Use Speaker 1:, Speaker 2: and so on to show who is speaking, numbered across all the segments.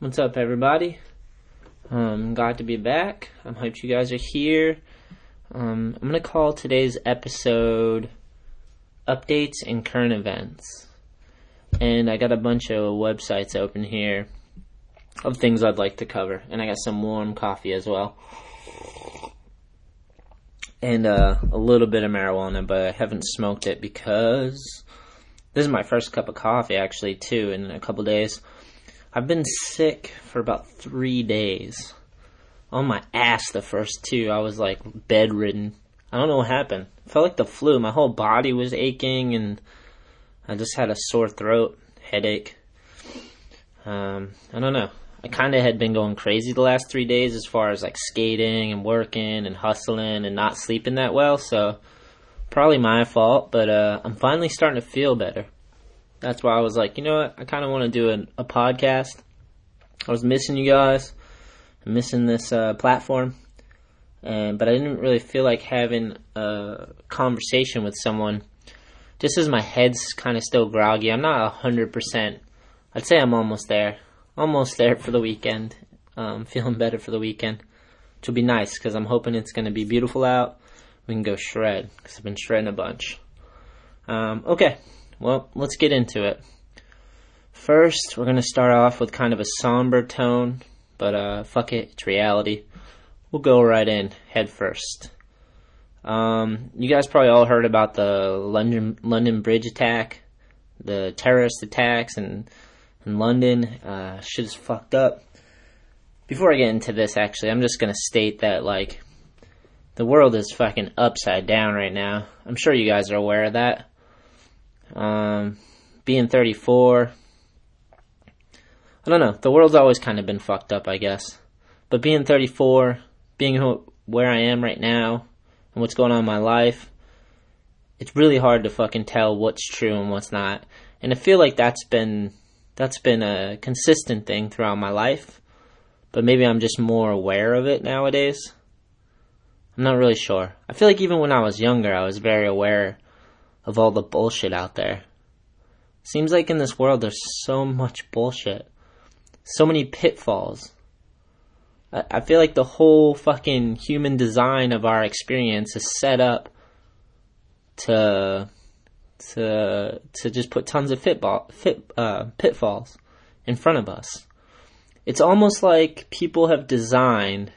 Speaker 1: What's up, everybody? Um, glad to be back. I'm you guys are here. Um, I'm gonna call today's episode updates and current events. And I got a bunch of websites open here of things I'd like to cover, and I got some warm coffee as well, and uh, a little bit of marijuana, but I haven't smoked it because this is my first cup of coffee actually too in a couple days. I've been sick for about three days. On my ass the first two. I was like bedridden. I don't know what happened. It felt like the flu. My whole body was aching and I just had a sore throat, headache. Um, I don't know. I kind of had been going crazy the last three days as far as like skating and working and hustling and not sleeping that well. So probably my fault, but uh, I'm finally starting to feel better. That's why I was like, you know what? I kind of want to do a, a, podcast. I was missing you guys, I'm missing this uh, platform, and but I didn't really feel like having a conversation with someone. Just as my head's kind of still groggy, I'm not hundred percent. I'd say I'm almost there, almost there for the weekend. Um, feeling better for the weekend, which will be nice because I'm hoping it's going to be beautiful out. We can go shred because I've been shredding a bunch. Um, okay, well, let's get into it. First, we're going to start off with kind of a somber tone, but uh, fuck it, it's reality. We'll go right in, head first. Um, you guys probably all heard about the London London Bridge attack, the terrorist attacks in in London. Uh, shit is fucked up. Before I get into this, actually, I'm just gonna state that like the world is fucking upside down right now. I'm sure you guys are aware of that. Um, being 34, I don't know. The world's always kind of been fucked up, I guess. But being 34, being who, where I am right now, and what's going on in my life, it's really hard to fucking tell what's true and what's not. And I feel like that's been that's been a consistent thing throughout my life. But maybe I'm just more aware of it nowadays. I'm not really sure. I feel like even when I was younger, I was very aware of all the bullshit out there. Seems like in this world there's so much bullshit. So many pitfalls. I, I feel like the whole fucking human design of our experience is set up to to to just put tons of fitball, fit, uh, pitfalls in front of us. It's almost like people have designed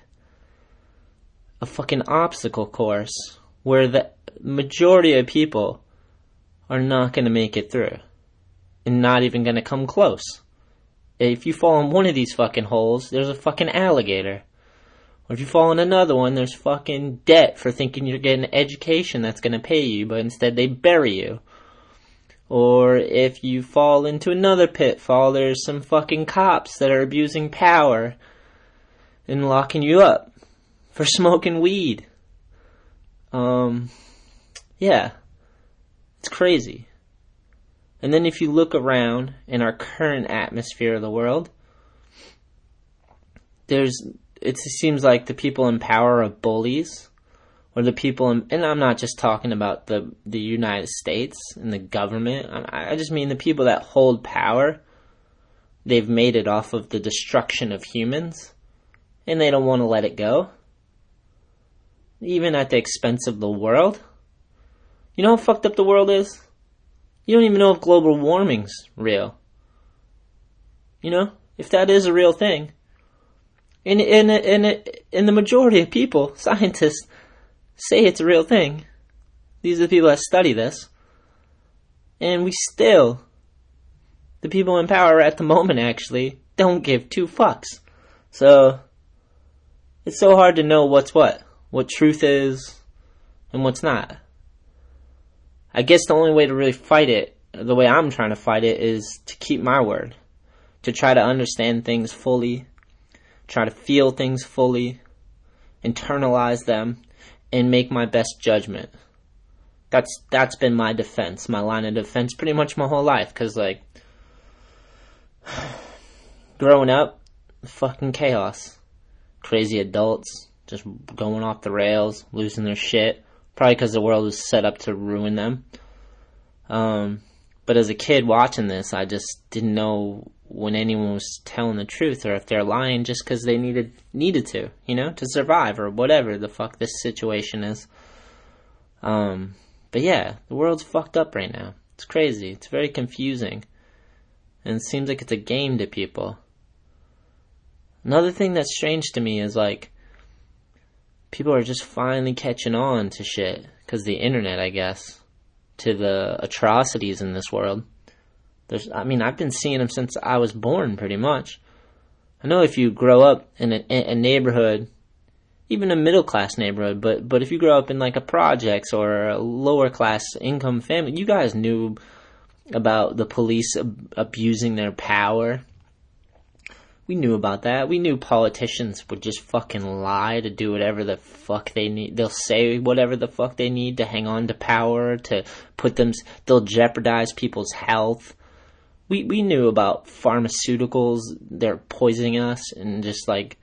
Speaker 1: a fucking obstacle course where the majority of people are not going to make it through and not even going to come close. If you fall in one of these fucking holes, there's a fucking alligator. Or if you fall in another one, there's fucking debt for thinking you're getting an education that's going to pay you, but instead they bury you. Or if you fall into another pitfall, there's some fucking cops that are abusing power and locking you up for smoking weed. Um, yeah. It's crazy. And then if you look around in our current atmosphere of the world, there's it seems like the people in power are bullies, or the people in, and I'm not just talking about the the United States and the government. I, I just mean the people that hold power. They've made it off of the destruction of humans, and they don't want to let it go, even at the expense of the world. You know how fucked up the world is? You don't even know if global warming's real. You know? If that is a real thing. And, and, and, and the majority of people, scientists, say it's a real thing. These are the people that study this. And we still, the people in power at the moment actually, don't give two fucks. So, it's so hard to know what's what. What truth is, and what's not. I guess the only way to really fight it, the way I'm trying to fight it, is to keep my word. To try to understand things fully, try to feel things fully, internalize them, and make my best judgment. That's that's been my defense, my line of defense, pretty much my whole life. Cause like, growing up, fucking chaos, crazy adults just going off the rails, losing their shit, Probably because the world was set up to ruin them. Um, But as a kid watching this, I just didn't know when anyone was telling the truth or if they're lying just because they needed needed to, you know, to survive or whatever the fuck this situation is. Um, but yeah, the world's fucked up right now. It's crazy. It's very confusing, and it seems like it's a game to people. Another thing that's strange to me is like people are just finally catching on to shit because the internet, I guess, to the atrocities in this world. There's, I mean, I've been seeing them since I was born, pretty much. I know if you grow up in a, a neighborhood, even a middle class neighborhood, but but if you grow up in like a projects or a lower class income family, you guys knew about the police ab- abusing their power. We knew about that. We knew politicians would just fucking lie to do whatever the fuck they need. They'll say whatever the fuck they need to hang on to power, to put them, they'll jeopardize people's health we we knew about pharmaceuticals they're poisoning us and just like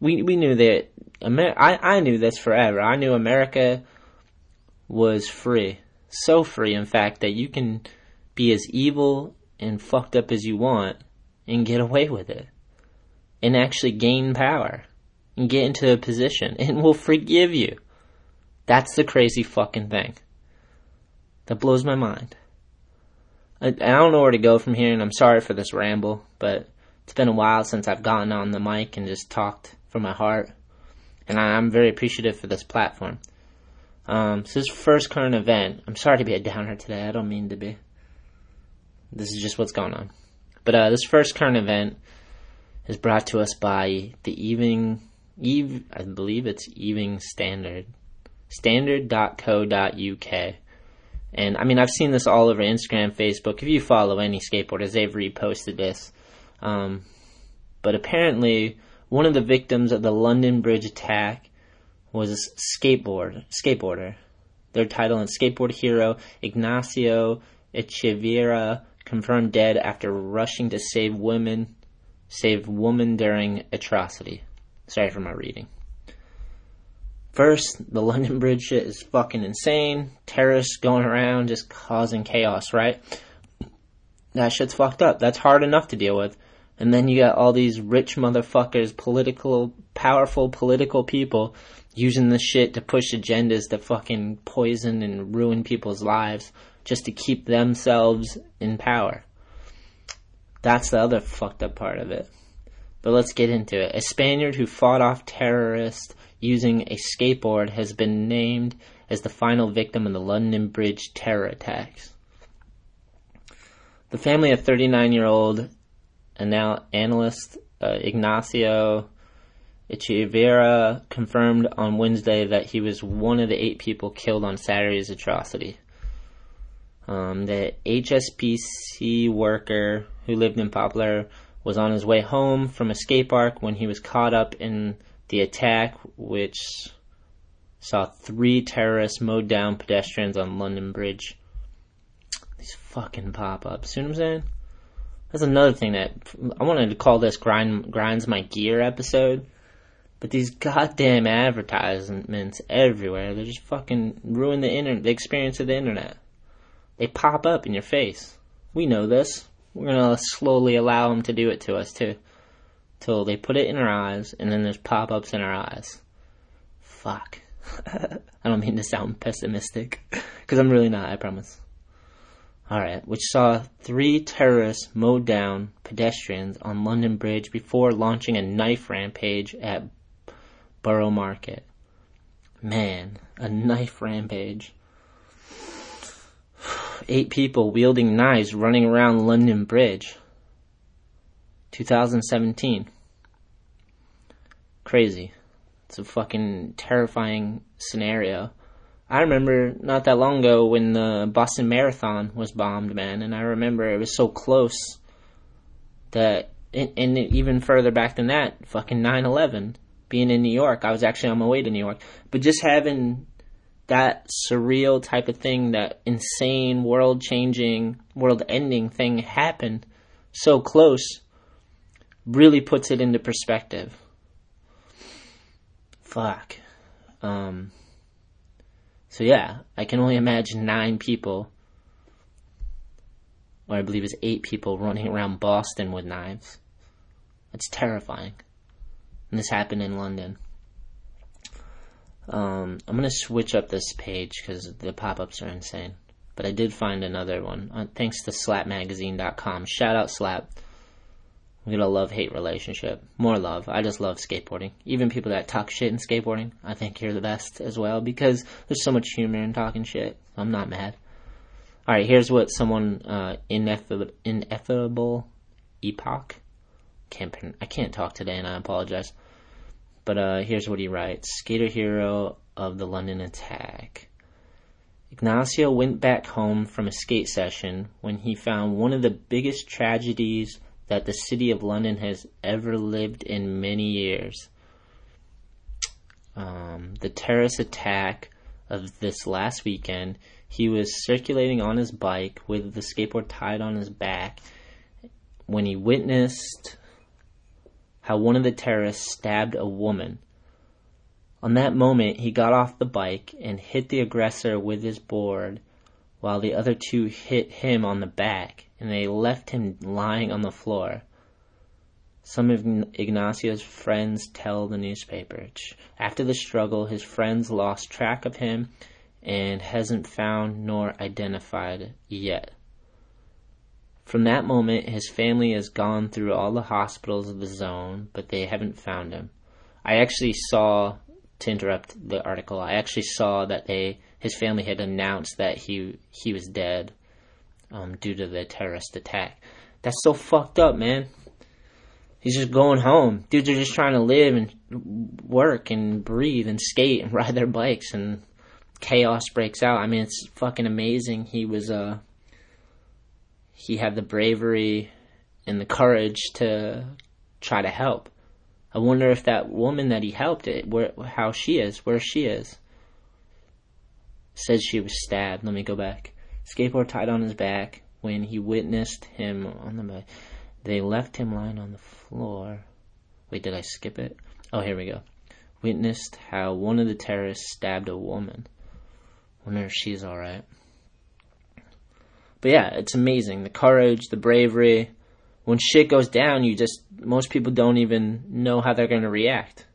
Speaker 1: we we knew that Amer- I I knew this forever. I knew America was free. So free in fact that you can be as evil and fucked up as you want and get away with it. And actually gain power and get into a position and will forgive you. That's the crazy fucking thing. That blows my mind. I, I don't know where to go from here, and I'm sorry for this ramble, but it's been a while since I've gotten on the mic and just talked from my heart, and I, am very appreciative for this platform. Um, so this first current event, I'm sorry to be a downer today. I don't mean to be. This is just what's going on. But uh, this first current event is brought to us by the Evening, Eve, I believe it's Evening Standard, standard.co.uk. And I mean, I've seen this all over Instagram, Facebook. If you follow any skateboarders, they've reposted this. Um, but apparently, one of the victims of the London Bridge attack was a skateboard skateboarder. Their title and skateboard hero Ignacio Echeverria confirmed dead after rushing to save women, save woman during atrocity. Sorry for my reading. First, the London Bridge shit is fucking insane. Terrorists going around just causing chaos, right? That shit's fucked up. That's hard enough to deal with. And then you got all these rich motherfuckers, political, powerful political people using this shit to push agendas that fucking poison and ruin people's lives just to keep themselves in power. That's the other fucked up part of it. But let's get into it. A Spaniard who fought off terrorists using a skateboard has been named as the final victim in the London Bridge terror attacks. The family of 39 year old analyst uh, Ignacio Echeverria confirmed on Wednesday that he was one of the eight people killed on Saturday's atrocity. Um, the HSBC worker who lived in Poplar was on his way home from a skate park when he was caught up in the attack, which saw three terrorists mow down pedestrians on London Bridge. These fucking pop ups. You know what I'm saying? That's another thing that I wanted to call this grind grinds my gear episode. But these goddamn advertisements everywhere, they're just fucking ruin the internet, the experience of the internet. They pop up in your face. We know this. We're gonna slowly allow them to do it to us too till they put it in our eyes, and then there's pop ups in our eyes. Fuck. I don't mean to sound pessimistic, because I'm really not, I promise. Alright, which saw three terrorists mow down pedestrians on London Bridge before launching a knife rampage at Borough Market. Man, a knife rampage. Eight people wielding knives running around London Bridge. 2017. Crazy. It's a fucking terrifying scenario. I remember not that long ago when the Boston Marathon was bombed, man, and I remember it was so close that, and, and even further back than that, fucking 9 11, being in New York, I was actually on my way to New York, but just having that surreal type of thing, that insane, world changing, world ending thing happened so close really puts it into perspective. Fuck. Um, so yeah, I can only imagine nine people or I believe it's eight people running around Boston with knives. That's terrifying. And this happened in London. Um, I'm gonna switch up this page because the pop-ups are insane. But I did find another one. Uh, thanks to slapmagazine.com. Shout out Slap. We got a love-hate relationship. More love. I just love skateboarding. Even people that talk shit in skateboarding, I think you're the best as well because there's so much humor in talking shit. I'm not mad. All right, here's what someone uh, ineffable, ineffable epoch. Can't I can't talk today, and I apologize. But uh, here's what he writes: Skater hero of the London attack. Ignacio went back home from a skate session when he found one of the biggest tragedies that the city of London has ever lived in many years. Um, the terrorist attack of this last weekend, he was circulating on his bike with the skateboard tied on his back when he witnessed how one of the terrorists stabbed a woman. On that moment, he got off the bike and hit the aggressor with his board while the other two hit him on the back and they left him lying on the floor. Some of Ignacio's friends tell the newspaper. After the struggle, his friends lost track of him and hasn't found nor identified yet. From that moment, his family has gone through all the hospitals of the zone, but they haven't found him. I actually saw, to interrupt the article, I actually saw that they his family had announced that he he was dead um, due to the terrorist attack. That's so fucked up, man. He's just going home. Dudes are just trying to live and work and breathe and skate and ride their bikes, and chaos breaks out. I mean, it's fucking amazing. He was uh, he had the bravery and the courage to try to help. I wonder if that woman that he helped it, where how she is, where she is. Says she was stabbed. Let me go back skateboard tied on his back. When he witnessed him on the they left him lying on the floor. Wait, did I skip it? Oh, here we go. Witnessed how one of the terrorists stabbed a woman. Wonder if she's alright. But yeah, it's amazing. The courage, the bravery. When shit goes down, you just, most people don't even know how they're going to react.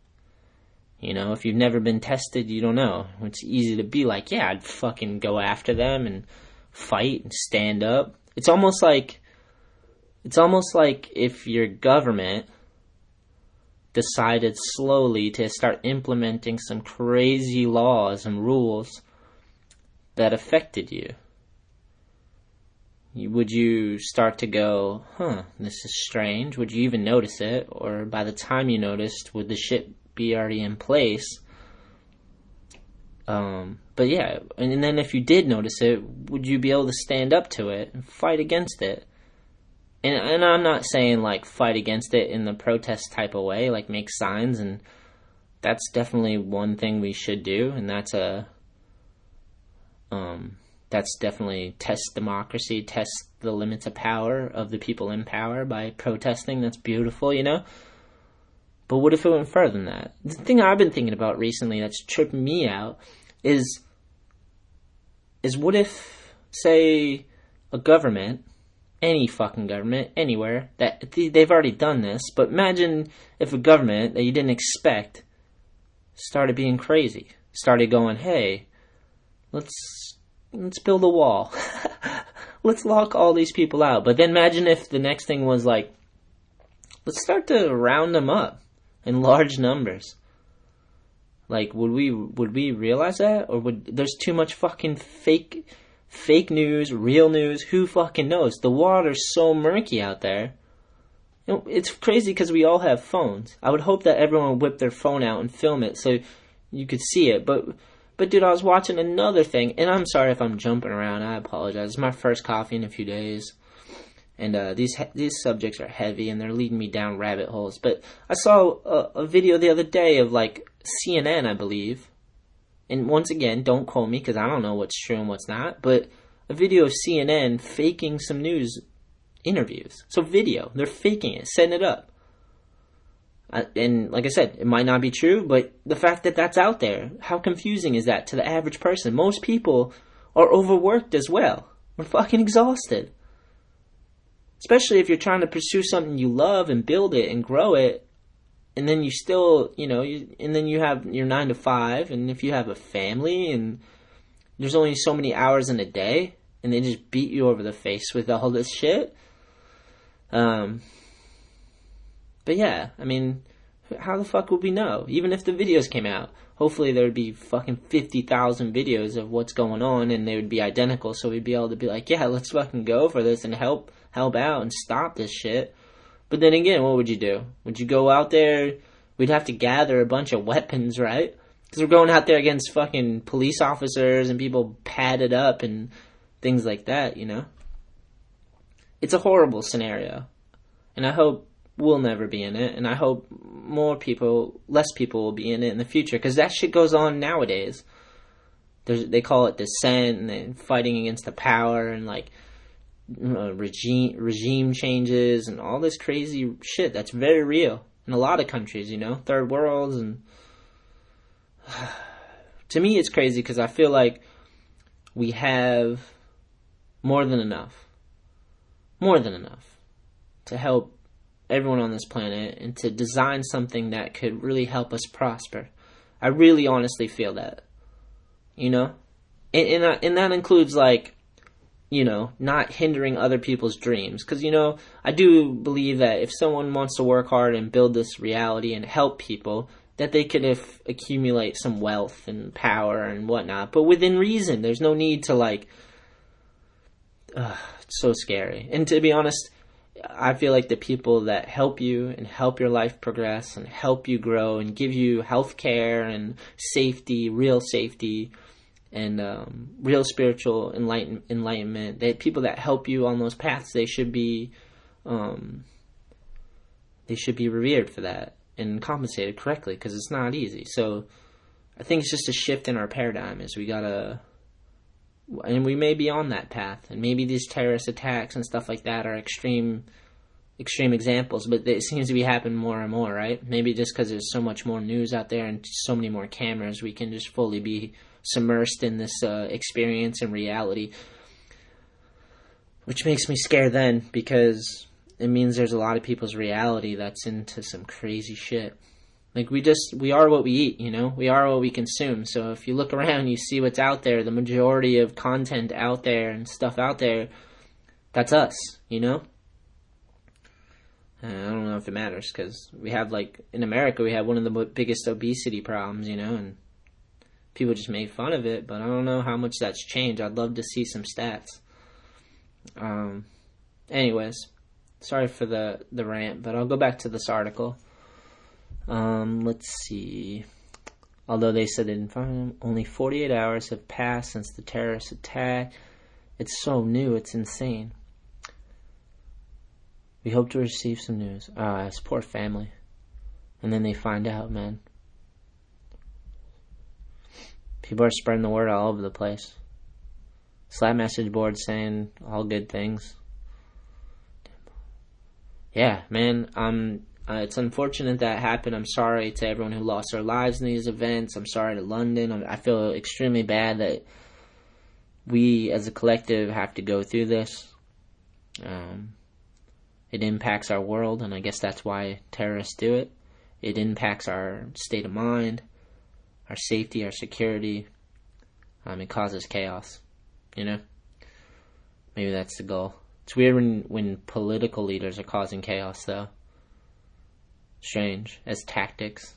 Speaker 1: You know, if you've never been tested, you don't know. It's easy to be like, yeah, I'd fucking go after them and fight and stand up. It's almost like it's almost like if your government decided slowly to start implementing some crazy laws and rules that affected you. Would you start to go, huh, this is strange? Would you even notice it? Or by the time you noticed, would the shit be already in place? Um, but yeah, and then if you did notice it, would you be able to stand up to it and fight against it? And and I'm not saying like fight against it in the protest type of way, like make signs and that's definitely one thing we should do, and that's a um that's definitely test democracy, test the limits of power of the people in power by protesting. That's beautiful, you know. But what if it went further than that? The thing I've been thinking about recently that's tripped me out is is what if say a government any fucking government anywhere that they've already done this but imagine if a government that you didn't expect started being crazy started going hey let's let's build a wall let's lock all these people out but then imagine if the next thing was like let's start to round them up in large numbers like, would we would we realize that, or would there's too much fucking fake fake news, real news? Who fucking knows? The water's so murky out there. It's crazy because we all have phones. I would hope that everyone would whip their phone out and film it so you could see it. But but dude, I was watching another thing, and I'm sorry if I'm jumping around. I apologize. It's my first coffee in a few days and uh, these these subjects are heavy and they're leading me down rabbit holes. But I saw a, a, video the other day of like CNN, I believe, and once again, don't quote me because I don't know what's true and what's not. But a video of CNN faking some news interviews. So video, they're faking it, setting it up. Uh, and like I said, it might not be true, but the fact that that's out there, how confusing is that to the average person? Most people are overworked as well. We're fucking exhausted. especially if you're trying to pursue something you love and build it and grow it and then you still you know you, and then you have your 9 to 5 and if you have a family and there's only so many hours in a day and they just beat you over the face with all this shit um but yeah i mean how the fuck would we know even if the videos came out hopefully there would be fucking 50,000 videos of what's going on and they would be identical so we'd be able to be like yeah let's fucking go for this and help help out and stop this shit. But then again, what would you do? Would you go out there? We'd have to gather a bunch of weapons, right? Because we're going out there against fucking police officers and people padded up and things like that, you know? It's a horrible scenario. And I hope we'll never be in it. And I hope more people, less people will be in it in the future. Because that shit goes on nowadays. There's, they call it dissent and fighting against the power and like uh, regime regime changes and all this crazy shit that's very real in a lot of countries, you know, third worlds and to me it's crazy because I feel like we have more than enough. More than enough to help everyone on this planet and to design something that could really help us prosper. I really honestly feel that. You know? And and, uh, and that includes like you know, not hindering other people's dreams. Because, you know, I do believe that if someone wants to work hard and build this reality and help people, that they could if, accumulate some wealth and power and whatnot, but within reason. There's no need to, like, uh, it's so scary. And to be honest, I feel like the people that help you and help your life progress and help you grow and give you health care and safety, real safety, and um, real spiritual enlighten- enlightenment. That people that help you on those paths, they should be, um, they should be revered for that and compensated correctly because it's not easy. So, I think it's just a shift in our paradigm. Is we gotta, and we may be on that path, and maybe these terrorist attacks and stuff like that are extreme. Extreme examples, but it seems to be happening more and more, right? Maybe just because there's so much more news out there and so many more cameras, we can just fully be submersed in this uh, experience and reality, which makes me scared then because it means there's a lot of people's reality that's into some crazy shit. Like we just we are what we eat, you know. We are what we consume. So if you look around, you see what's out there. The majority of content out there and stuff out there, that's us, you know. And I don't know if it matters because we have like in America we have one of the biggest obesity problems, you know, and people just made fun of it, but I don't know how much that's changed. I'd love to see some stats. Um, anyways, sorry for the, the rant, but I'll go back to this article. Um, let's see. Although they said it in front of him, only 48 hours have passed since the terrorist attack, it's so new, it's insane. We hope to receive some news. Ah, uh, poor family. And then they find out, man. People are spreading the word all over the place. Slap message boards saying all good things. Yeah, man, um, uh, it's unfortunate that happened. I'm sorry to everyone who lost their lives in these events. I'm sorry to London. I feel extremely bad that we as a collective have to go through this. Um, it impacts our world, and I guess that's why terrorists do it. It impacts our state of mind our safety, our security. Um, it causes chaos, you know. Maybe that's the goal. It's weird when when political leaders are causing chaos, though. Strange as tactics.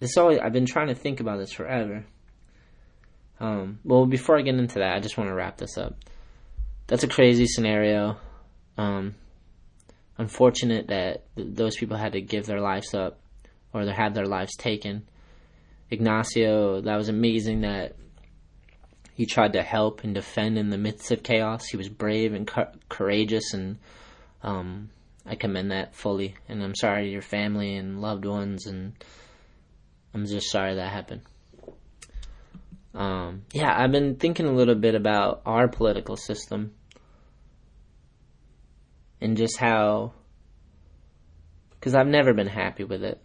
Speaker 1: This always I've been trying to think about this forever. Um, well, before I get into that, I just want to wrap this up. That's a crazy scenario. Um, unfortunate that th- those people had to give their lives up or they had their lives taken. Ignacio, that was amazing that he tried to help and defend in the midst of chaos. He was brave and courageous, and um, I commend that fully. And I'm sorry to your family and loved ones, and I'm just sorry that happened. Um, yeah, I've been thinking a little bit about our political system and just how, because I've never been happy with it.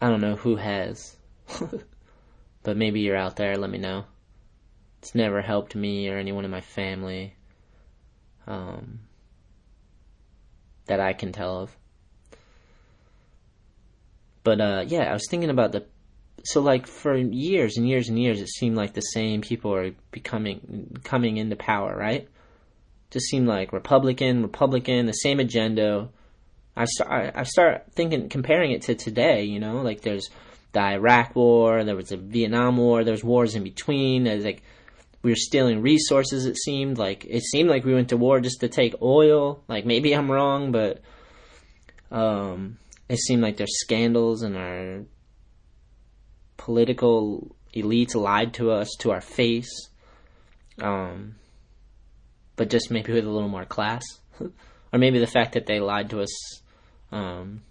Speaker 1: I don't know who has. but maybe you're out there, let me know. It's never helped me or anyone in my family. um, that I can tell of. But uh, yeah, I was thinking about the so like for years and years and years, it seemed like the same people are becoming coming into power, right? Just seemed like Republican, Republican, the same agenda. I start I start thinking comparing it to today, you know, like there's the Iraq War, there was the Vietnam War, there's wars in between. There's like we were stealing resources. It seemed like it seemed like we went to war just to take oil. Like maybe I'm wrong, but um, it seemed like there's scandals and our political elites lied to us to our face. Um, but just maybe with a little more class, or maybe the fact that they lied to us um,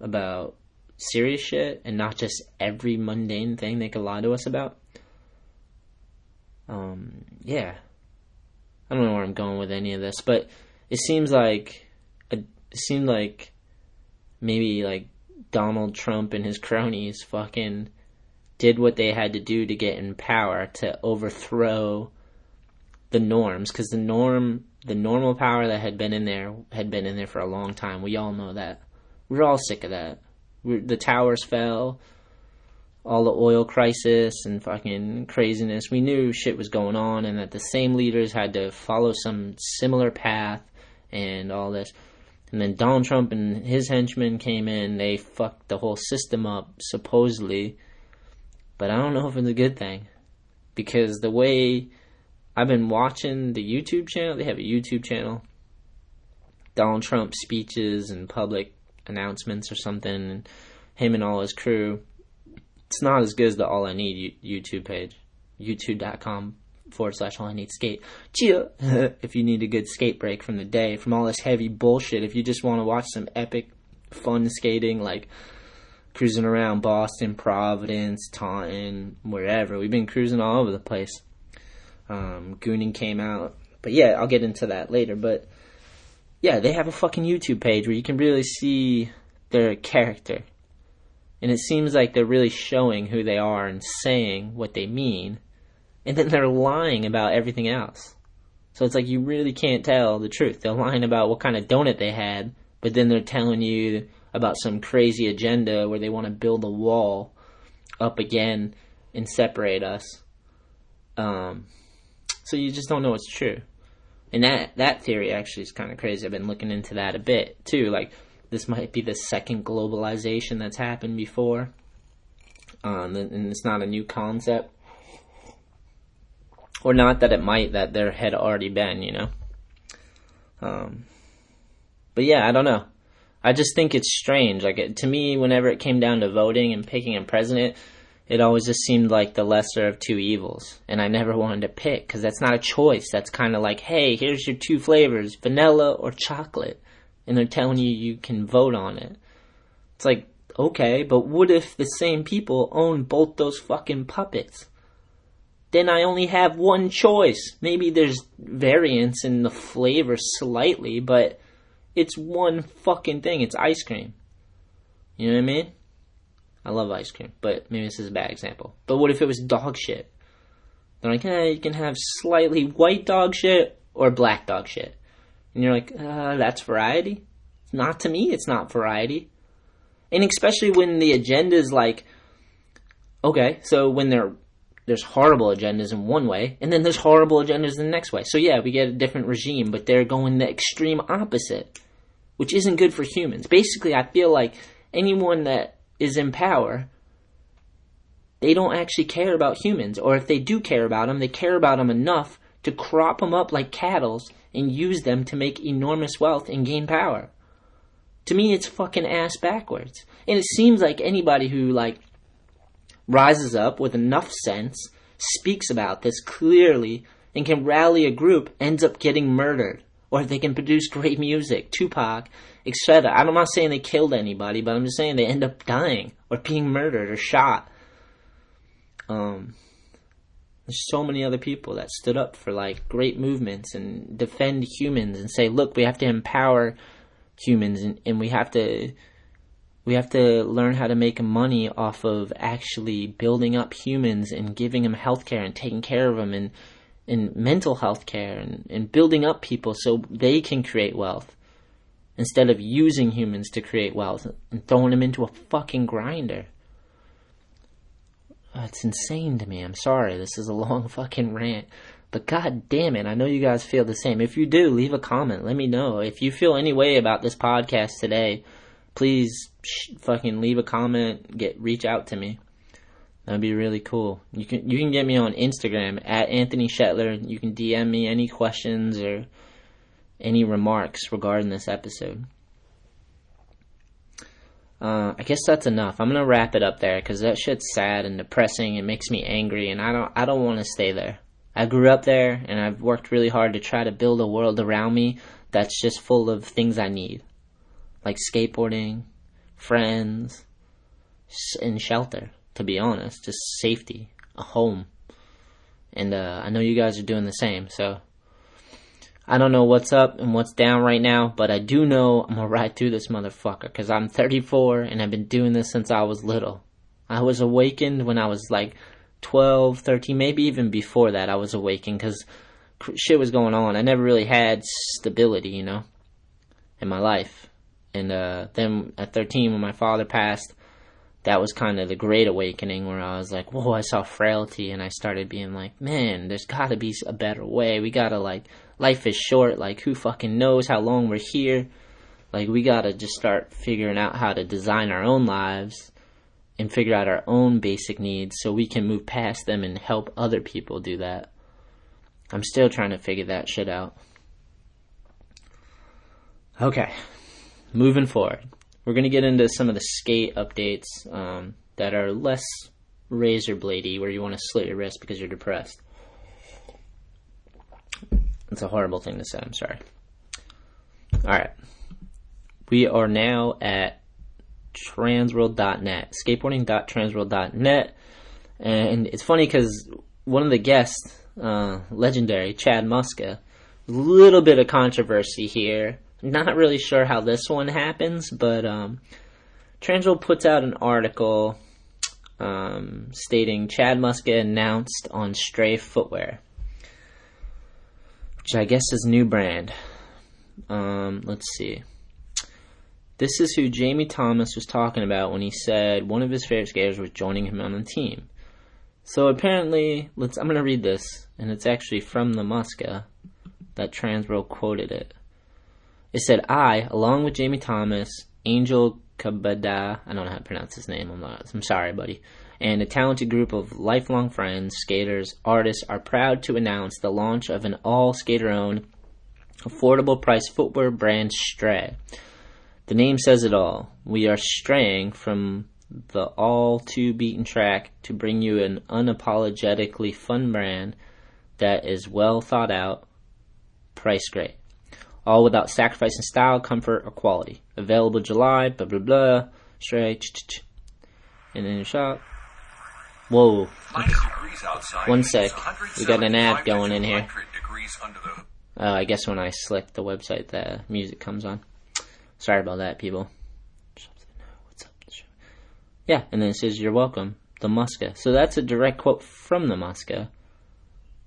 Speaker 1: about serious shit and not just every mundane thing they could lie to us about. Um, yeah. I don't know where I'm going with any of this, but it seems like it seemed like maybe like Donald Trump and his cronies fucking did what they had to do to get in power to overthrow the norms because the norm the normal power that had been in there had been in there for a long time. We all know that. We're all sick of that. We're, the towers fell all the oil crisis and fucking craziness we knew shit was going on and that the same leaders had to follow some similar path and all this and then Donald Trump and his henchmen came in. They fucked the whole system up, supposedly. But I don't know if it's a good thing. Because the way I've been watching the YouTube channel, they have a YouTube channel. Donald Trump speeches and public announcements or something, and him and all his crew. It's not as good as the All I Need YouTube page. YouTube.com forward slash all I need skate. If you need a good skate break from the day, from all this heavy bullshit. If you just want to watch some epic fun skating, like cruising around Boston, Providence, Taunton, wherever. We've been cruising all over the place. Um, Gooning came out. But yeah, I'll get into that later. But yeah, they have a fucking YouTube page where you can really see their character. And it seems like they're really showing who they are and saying what they mean and then they're lying about everything else. So it's like you really can't tell the truth. They're lying about what kind of donut they had, but then they're telling you about some crazy agenda where they want to build a wall up again and separate us. Um, so you just don't know what's true. And that that theory actually is kind of crazy. I've been looking into that a bit too. Like this might be the second globalization that's happened before, um, and it's not a new concept or not that it might that there had already been, you know. Um, but yeah, I don't know. I just think it's strange. Like it, to me, whenever it came down to voting and picking a president, it always just seemed like the lesser of two evils, and I never wanted to pick because that's not a choice. That's kind of like, hey, here's your two flavors, vanilla or chocolate, and they're telling you you can vote on it. It's like, okay, but what if the same people own both those fucking puppets? then I only have one choice. Maybe there's variance in the flavor slightly, but it's one fucking thing. It's ice cream. You know what I mean? I love ice cream, but maybe this is a bad example. But what if it was dog shit? They're like, eh, you can have slightly white dog shit or black dog shit. And you're like, uh, that's variety? Not to me, it's not variety. And especially when the agenda is like, okay, so when there's horrible agendas in one way, and then there's horrible agendas in the next way. So yeah, we get a different regime, but they're going the extreme opposite, which isn't good for humans. Basically, I feel like anyone that is in power, they don't actually care about humans, or if they do care about them, they care about them enough to crop them up like cattle and use them to make enormous wealth and gain power. To me, it's fucking ass backwards. And it seems like anybody who like rises up with enough sense, speaks about this clearly, and can rally a group, ends up getting murdered. Or they can produce great music, Tupac, etc. I'm not saying they killed anybody, but I'm just saying they end up dying, or being murdered, or shot. Um, there's so many other people that stood up for like great movements and defend humans and say, look, we have to empower humans and, and we have to we have to learn how to make money off of actually building up humans and giving them healthcare and taking care of them and and mental health care and, and building up people so they can create wealth instead of using humans to create wealth and throwing them into a fucking grinder. Uh, it's insane to me. I'm sorry. This is a long fucking rant. But god damn it, I know you guys feel the same. If you do, leave a comment. Let me know. If you feel any way about this podcast today, please sh- fucking leave a comment, get reach out to me. That'd be really cool. You can you can get me on Instagram at Anthony Shetler. You can DM me any questions or any remarks regarding this episode. Uh, I guess that's enough. I'm gonna wrap it up there because that shit's sad and depressing. It makes me angry, and I don't I don't want to stay there. I grew up there, and I've worked really hard to try to build a world around me that's just full of things I need, like skateboarding, friends, and shelter. To be honest, just safety, a home, and uh, I know you guys are doing the same. So I don't know what's up and what's down right now, but I do know I'm gonna ride through this motherfucker because I'm 34 and I've been doing this since I was little. I was awakened when I was like 12, 13, maybe even before that. I was awakened because shit was going on. I never really had stability, you know, in my life. And uh, then at 13, when my father passed, that was kind of the great awakening where I was like, whoa, I saw frailty and I started being like, man, there's gotta be a better way. We gotta like, life is short. Like, who fucking knows how long we're here? Like, we gotta just start figuring out how to design our own lives and figure out our own basic needs so we can move past them and help other people do that. I'm still trying to figure that shit out. Okay, moving forward we're to get into some of the skate updates um, that are less razor bladey, where you want to slit your wrist because you're depressed. It's a horrible thing to say. I'm sorry. All right, we are now at transworld.net, skateboarding.transworld.net, and it's funny because one of the guests, uh, legendary Chad Muska, a little bit of controversy here not really sure how this one happens, but um, Transworld puts out an article um, stating Chad Muska announced on Stray Footwear, which I guess is new brand. Um, let's see. This is who Jamie Thomas was talking about when he said one of his favorite skaters was joining him on the team. So apparently, let's. I'm gonna read this, and it's actually from the Muska that Transworld quoted it. It said, I, along with Jamie Thomas, Angel Cabada, I don't know how to pronounce his name, I'm, not, I'm sorry, buddy, and a talented group of lifelong friends, skaters, artists are proud to announce the launch of an all skater owned, affordable price footwear brand Stray. The name says it all. We are straying from the all too beaten track to bring you an unapologetically fun brand that is well thought out, price great all without sacrificing style, comfort, or quality. Available July, blah blah blah. Straight, and in the shop. Whoa. One sec. We got an ad going in here. Uh, I guess when I select the website, the music comes on. Sorry about that, people. Yeah, and then it says, You're welcome. The Muska. So that's a direct quote from the Muska.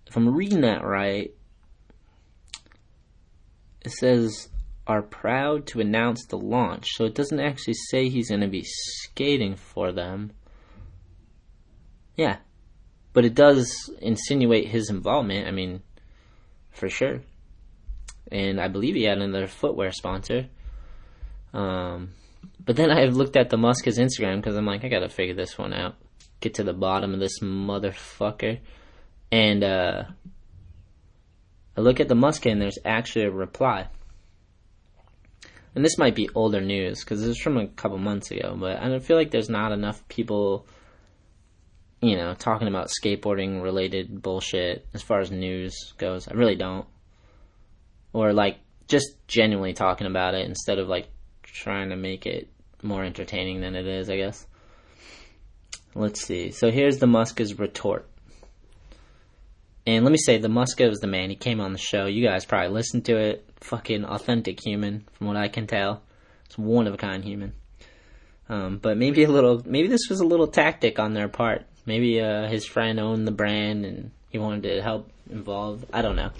Speaker 1: If I'm reading that right, it says are proud to announce the launch. So it doesn't actually say he's going to be skating for them. Yeah. But it does insinuate his involvement. I mean, for sure. And I believe he had another footwear sponsor. Um, but then I looked at the Muska's Instagram because I'm like, I gotta figure this one out. Get to the bottom of this motherfucker. And, uh, I look at the Musk and there's actually a reply. And this might be older news because this is from a couple months ago, but I feel like there's not enough people, you know, talking about skateboarding related bullshit as far as news goes. I really don't. Or like just genuinely talking about it instead of like trying to make it more entertaining than it is, I guess. Let's see. So here's the Muska's retort. And let me say, the Muska was the man. He came on the show. You guys probably listened to it. Fucking authentic human, from what I can tell. It's one of a kind human. Um, but maybe a little, maybe this was a little tactic on their part. Maybe uh, his friend owned the brand and he wanted to help involve. I don't know.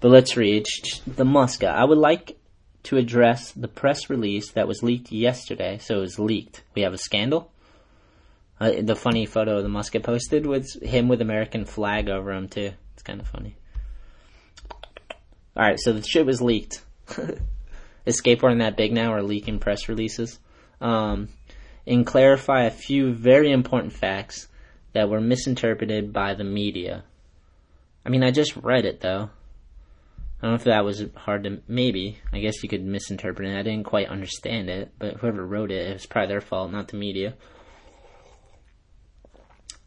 Speaker 1: But let's read the Muska. I would like to address the press release that was leaked yesterday. So it was leaked. We have a scandal. Uh, the funny photo of the Muska posted was him with American flag over him too. It's kind of funny. All right, so the shit was leaked. Is skateboarding that big now, or leaking press releases? Um, and clarify a few very important facts that were misinterpreted by the media. I mean, I just read it though. I don't know if that was hard to. Maybe. I guess you could misinterpret it. I didn't quite understand it, but whoever wrote it, it was probably their fault, not the media.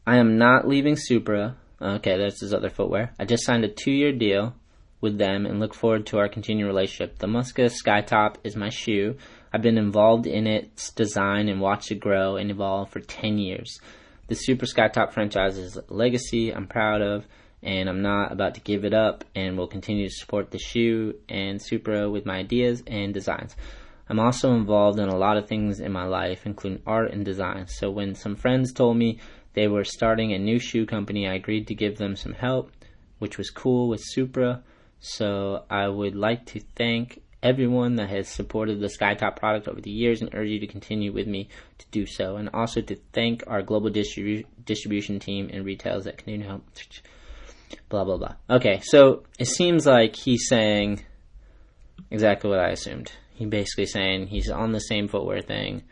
Speaker 1: I am not leaving Supra. Okay, that's his other footwear. I just signed a two year deal with them and look forward to our continued relationship. The Muska Skytop is my shoe. I've been involved in its design and watched it grow and evolve for 10 years. The Supra Skytop franchise is a legacy I'm proud of, and I'm not about to give it up and will continue to support the shoe and Supra with my ideas and designs. I'm also involved in a lot of things in my life, including art and design. So when some friends told me they were starting a new shoe company, I agreed to give them some help, which was cool with Supra. So I would like to thank everyone that has supported the SkyTop product over the years and urge you to continue with me to do so. And also to thank our global distribu- distribution team and retailers that to help. Blah, blah, blah. Okay, so it seems like he's saying exactly what I assumed. He basically saying he's on the same footwear thing.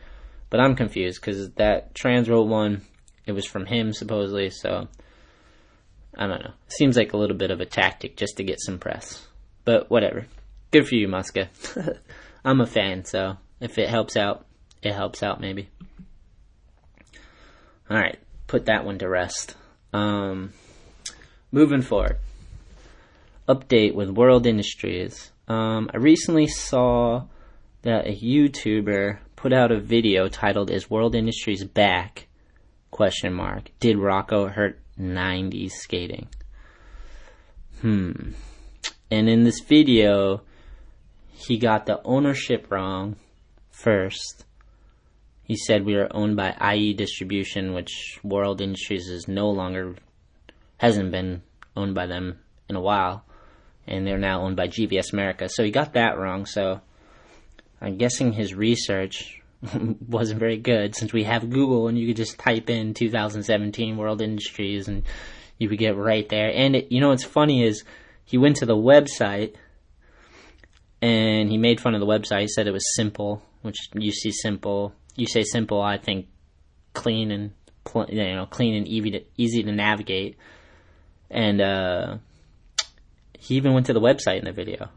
Speaker 1: But I'm confused because that Transworld one, it was from him supposedly, so I don't know. Seems like a little bit of a tactic just to get some press. But whatever. Good for you, Muska. I'm a fan, so if it helps out, it helps out maybe. Alright, put that one to rest. Um, moving forward. Update with World Industries. Um, I recently saw that a YouTuber put out a video titled "Is World Industries Back?" question mark. Did Rocco hurt 90s skating. Hmm. And in this video, he got the ownership wrong first. He said we are owned by IE Distribution, which World Industries is no longer, hasn't been owned by them in a while. And they're now owned by GVS America. So he got that wrong. So I'm guessing his research wasn't very good since we have Google and you could just type in 2017 World Industries and you would get right there. And it, you know what's funny is he went to the website and he made fun of the website. He said it was simple, which you see simple. You say simple, I think clean and you know clean and easy to easy to navigate. And uh, he even went to the website in the video,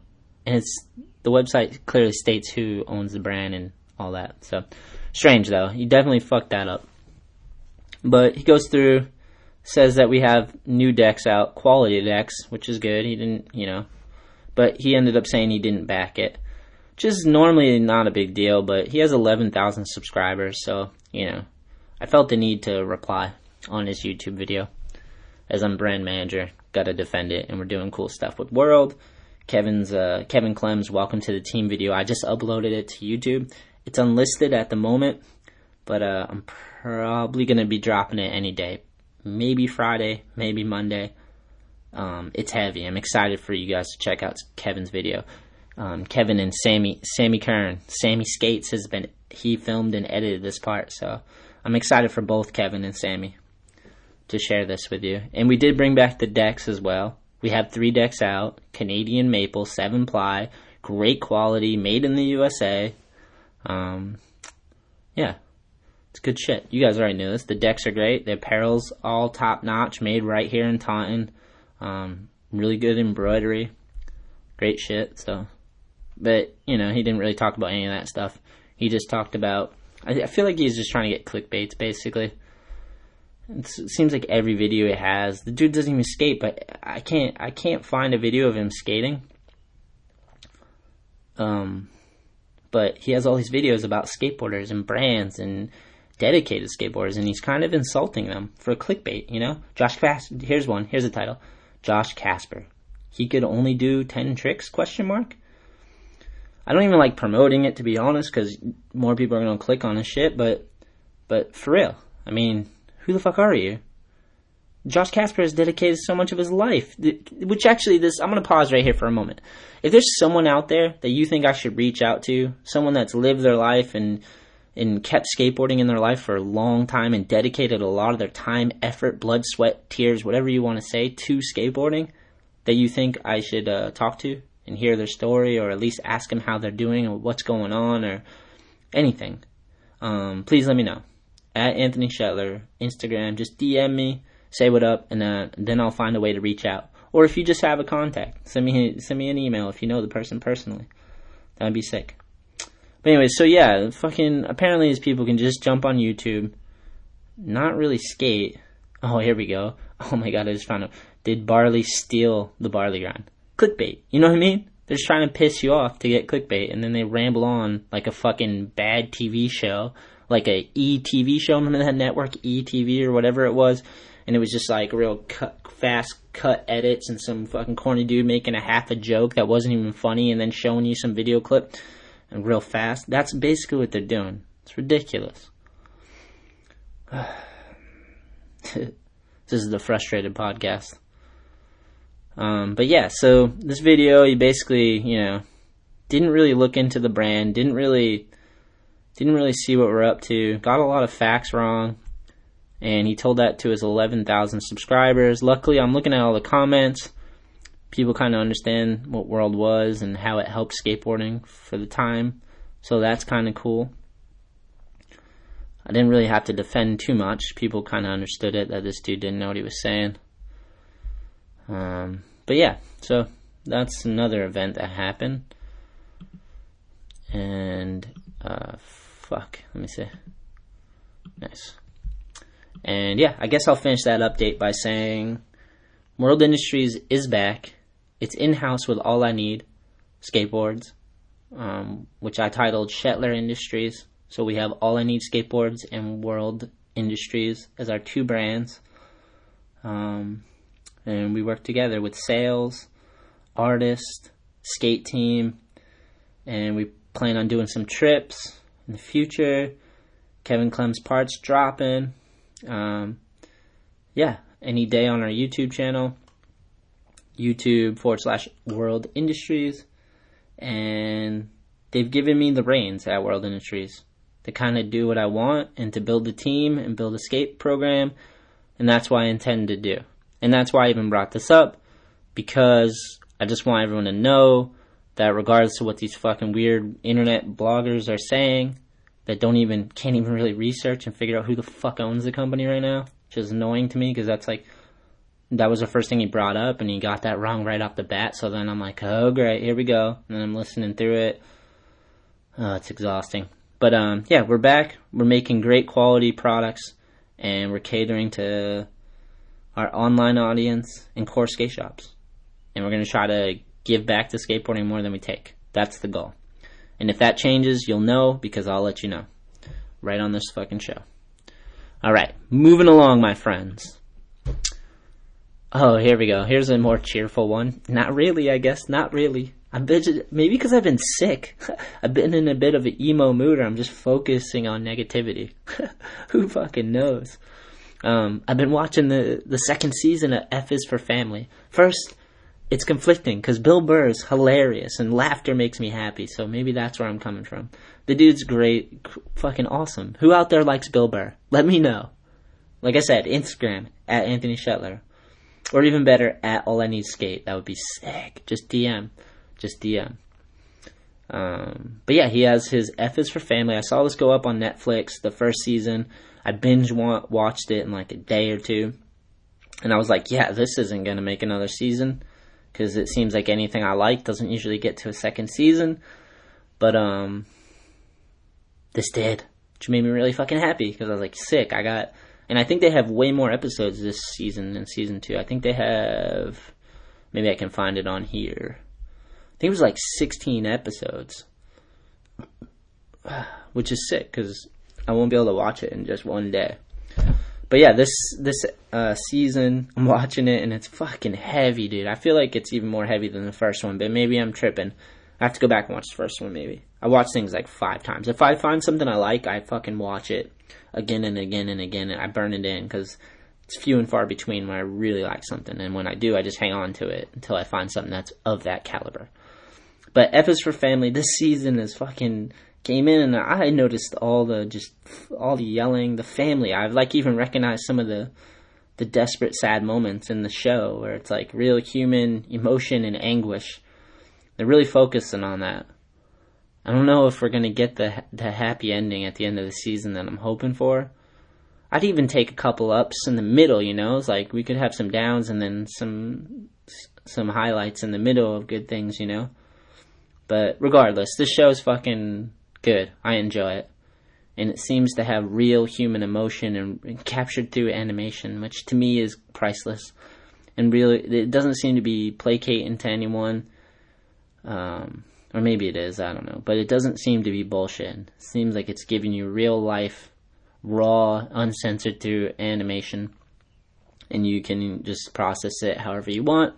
Speaker 1: and it's the website clearly states who owns the brand and all that. So strange though. He definitely fucked that up. But he goes through, says that we have new decks out, quality decks, which is good. He didn't, you know, but he ended up saying he didn't back it, is normally not a big deal. But he has 11,000 subscribers, so you know, I felt the need to reply on his YouTube video. As I'm brand manager, gotta defend it, and we're doing cool stuff with World. Kevin's uh, Kevin Clem's welcome to the team video. I just uploaded it to YouTube. It's unlisted at the moment, but uh, I'm probably to be dropping it any day. Maybe Friday, maybe Monday. Um, it's heavy. I'm excited for you guys to check out Kevin's video. Um, Kevin and Sammy, Sammy Kern, Sammy Skates has been he filmed and edited this part, so I'm excited for both Kevin and Sammy to share this with you. And we did bring back the decks as well. We have three decks out: Canadian maple, seven ply, great quality, made in the USA. Um, yeah, it's good shit. You guys already knew this. The decks are great. The apparel's all top notch, made right here in Taunton. Um, really good embroidery. Great shit. So, but you know, he didn't really talk about any of that stuff. He just talked about. I, I feel like he's just trying to get clickbaits, basically. It's, it seems like every video he has, the dude doesn't even skate. But I can't, I can't find a video of him skating. Um, but he has all these videos about skateboarders and brands and dedicated skateboarders, and he's kind of insulting them for clickbait, you know? Josh Kasper, here's one, here's a title. Josh Kasper. He could only do 10 tricks, question mark? I don't even like promoting it, to be honest, because more people are going to click on his shit, but, but for real, I mean, who the fuck are you? Josh Kasper has dedicated so much of his life. Which actually, this I'm going to pause right here for a moment. If there's someone out there that you think I should reach out to, someone that's lived their life and and kept skateboarding in their life for a long time and dedicated a lot of their time, effort, blood, sweat, tears, whatever you want to say, to skateboarding, that you think I should uh, talk to and hear their story, or at least ask them how they're doing or what's going on or anything, um, please let me know at Anthony Shetler Instagram. Just DM me say what up, and uh, then I'll find a way to reach out. Or if you just have a contact, send me send me an email if you know the person personally. That'd be sick. But anyway, so yeah, fucking apparently these people can just jump on YouTube, not really skate. Oh, here we go. Oh my god, I just found out. Did Barley steal the barley grind? Clickbait. You know what I mean? They're just trying to piss you off to get clickbait, and then they ramble on like a fucking bad TV show, like a E TV show. Remember that network E TV or whatever it was? and it was just like real cut, fast cut edits and some fucking corny dude making a half a joke that wasn't even funny and then showing you some video clip real fast. That's basically what they're doing. It's ridiculous. this is the frustrated podcast. Um, but yeah, so this video, you basically, you know, didn't really look into the brand, didn't really, didn't really see what we're up to, got a lot of facts wrong, and he told that to his 11,000 subscribers. Luckily, I'm looking at all the comments. People kind of understand what World was and how it helped skateboarding for the time. So that's kind of cool. I didn't really have to defend too much. People kind of understood it that this dude didn't know what he was saying. Um, but yeah, so that's another event that happened. And, uh, fuck, let me see. Nice. And yeah, I guess I'll finish that update by saying World Industries is back. It's in house with All I Need skateboards, um, which I titled Shetler Industries. So we have All I Need skateboards and World Industries as our two brands. Um, and we work together with sales, artist, skate team, and we plan on doing some trips in the future. Kevin Clem's parts dropping. Um, yeah, any day on our YouTube channel, YouTube forward slash World Industries, and they've given me the reins at World Industries to kind of do what I want and to build a team and build a skate program, and that's what I intend to do. And that's why I even brought this up because I just want everyone to know that regardless of what these fucking weird internet bloggers are saying, that don't even can't even really research and figure out who the fuck owns the company right now, which is annoying to me because that's like that was the first thing he brought up and he got that wrong right off the bat. So then I'm like, oh great, here we go, and I'm listening through it. Oh, it's exhausting. But um, yeah, we're back. We're making great quality products, and we're catering to our online audience and core skate shops. And we're gonna try to give back to skateboarding more than we take. That's the goal. And if that changes, you'll know because I'll let you know. Right on this fucking show. Alright, moving along, my friends. Oh, here we go. Here's a more cheerful one. Not really, I guess. Not really. Been maybe because I've been sick. I've been in a bit of an emo mood, or I'm just focusing on negativity. Who fucking knows? Um, I've been watching the the second season of F is for Family. First, it's conflicting because Bill Burr is hilarious and laughter makes me happy. So maybe that's where I'm coming from. The dude's great, fucking awesome. Who out there likes Bill Burr? Let me know. Like I said, Instagram at Anthony Shetler, or even better at All I Need Skate. That would be sick. Just DM, just DM. Um, but yeah, he has his F is for Family. I saw this go up on Netflix the first season. I binge watched it in like a day or two, and I was like, yeah, this isn't gonna make another season because it seems like anything I like doesn't usually get to a second season. But um, this did, which made me really fucking happy because I was like sick. I got, and I think they have way more episodes this season than season two. I think they have, maybe I can find it on here. I think it was like 16 episodes, which is sick because I won't be able to watch it in just one day but yeah, this this uh, season I'm watching it and it's fucking heavy, dude. I feel like it's even more heavy than the first one, but maybe I'm tripping. I have to go back and watch the first one. Maybe I watch things like five times. If I find something I like, I fucking watch it again and again and again. And I burn it in because it's few and far between when I really like something, and when I do, I just hang on to it until I find something that's of that caliber. But F is for Family. This season is fucking came in, and I noticed all the just all the yelling, the family. I've like even recognized some of the the desperate, sad moments in the show where it's like real human emotion and anguish. They're really focusing on that. I don't know if we're gonna get the the happy ending at the end of the season that I'm hoping for. I'd even take a couple ups in the middle, you know, it's like we could have some downs and then some some highlights in the middle of good things, you know. But regardless, this show is fucking good. I enjoy it. And it seems to have real human emotion and, and captured through animation, which to me is priceless. And really, it doesn't seem to be placating to anyone. Um, or maybe it is, I don't know. But it doesn't seem to be bullshit. It seems like it's giving you real life raw, uncensored through animation, and you can just process it however you want.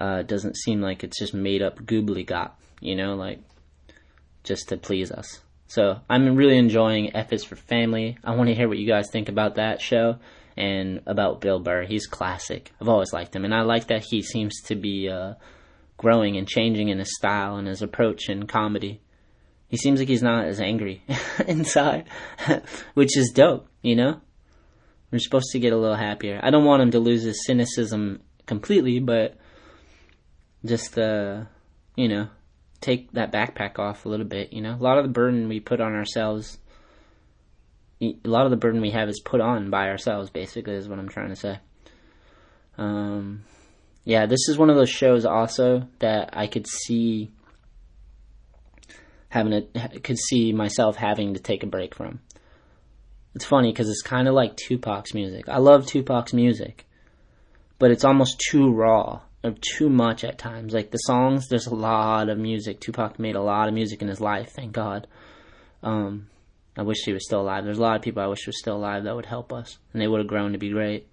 Speaker 1: Uh, it doesn't seem like it's just made up goobly you know, like just to please us. So I'm really enjoying F is for Family. I want to hear what you guys think about that show and about Bill Burr. He's classic. I've always liked him, and I like that he seems to be uh, growing and changing in his style and his approach in comedy he seems like he's not as angry inside, which is dope, you know? We're supposed to get a little happier. I don't want him to lose his cynicism completely, but just, uh, you know, take that backpack off a little bit, you know? A lot of the burden we put on ourselves, a lot of the burden we have is put on by ourselves, basically, is what I'm trying to say. Um, yeah, this is one of those shows also that I could see having a could see myself having to take a break from. It's funny because it's kind of like Tupac's music. I love Tupac's music, but it's almost too raw or too much at times. Like the songs, there's a lot of music. Tupac made a lot of music in his life, thank God. Um, I wish he was still alive. There's a lot of people I wish were still alive that would help us, and they would have grown to be great.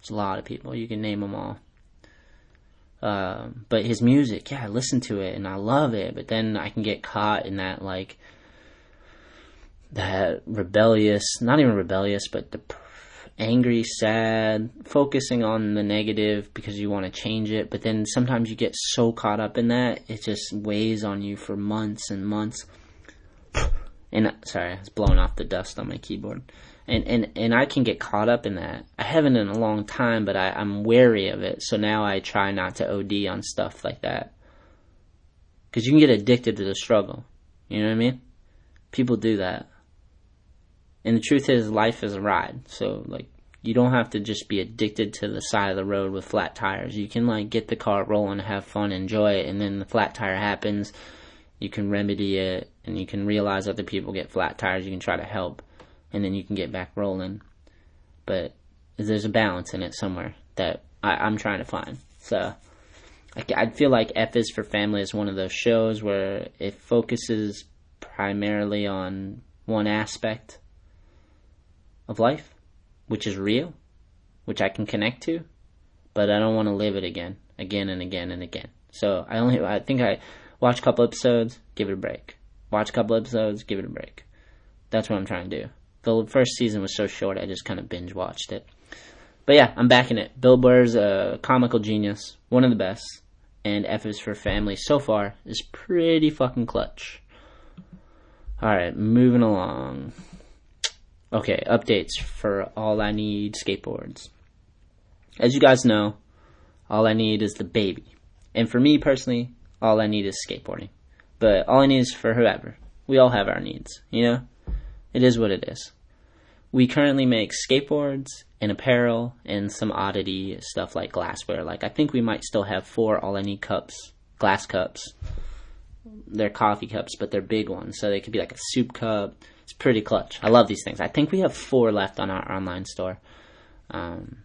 Speaker 1: There's a lot of people. You can name them all. Uh, but his music, yeah, I listen to it and I love it, but then I can get caught in that like that rebellious, not even rebellious, but the angry, sad, focusing on the negative because you want to change it, but then sometimes you get so caught up in that, it just weighs on you for months and months. And sorry, I was blowing off the dust on my keyboard and and and I can get caught up in that. I haven't in a long time, but I, I'm wary of it. So now I try not to OD on stuff like that, because you can get addicted to the struggle. You know what I mean? People do that, and the truth is, life is a ride. So like, you don't have to just be addicted to the side of the road with flat tires. You can like get the car rolling, have fun, enjoy it, and then the flat tire happens. You can remedy it, and you can realize other people get flat tires. You can try to help and then you can get back rolling. But there's a balance in it somewhere that I, am trying to find. So I, I feel like F is for Family is one of those shows where it focuses primarily on one aspect of life, which is real, which I can connect to, but I don't want to live it again, again and again and again. So I only, I think I watch a couple episodes, give it a break. Watch a couple episodes, give it a break. That's what I'm trying to do the first season was so short, I just kind of binge watched it. But yeah, I'm backing it. Bill Burr's a comical genius, one of the best, and F is for Family so far is pretty fucking clutch. Alright, moving along. Okay, updates for All I Need skateboards. As you guys know, all I need is the baby. And for me personally, all I need is skateboarding. But all I need is for whoever. We all have our needs, you know? It is what it is. We currently make skateboards and apparel and some oddity stuff like glassware. Like I think we might still have four all need cups, glass cups. They're coffee cups, but they're big ones, so they could be like a soup cup. It's pretty clutch. I love these things. I think we have four left on our online store. Um,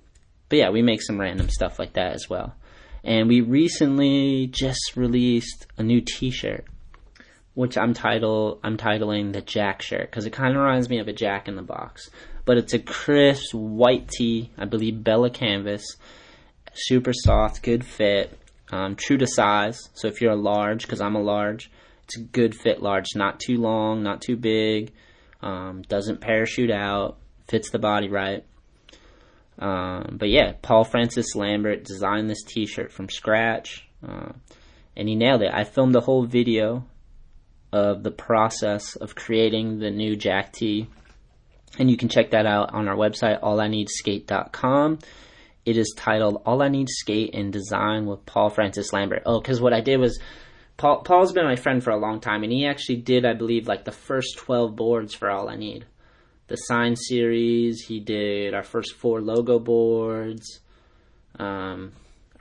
Speaker 1: but yeah, we make some random stuff like that as well. And we recently just released a new T-shirt which I'm title I'm titling the Jack shirt because it kind of reminds me of a Jack in the Box, but it's a crisp white tee, I believe Bella canvas, super soft, good fit, um, true to size. So if you're a large, because I'm a large, it's a good fit large, not too long, not too big, um, doesn't parachute out, fits the body right. Um, but yeah, Paul Francis Lambert designed this T-shirt from scratch, uh, and he nailed it. I filmed a whole video of the process of creating the new Jack T, and you can check that out on our website, allineedskate.com. It is titled "All I Need Skate and Design" with Paul Francis Lambert. Oh, because what I did was. Paul, Paul's been my friend for a long time, and he actually did, I believe, like the first 12 boards for All I Need the sign series. He did our first four logo boards, um,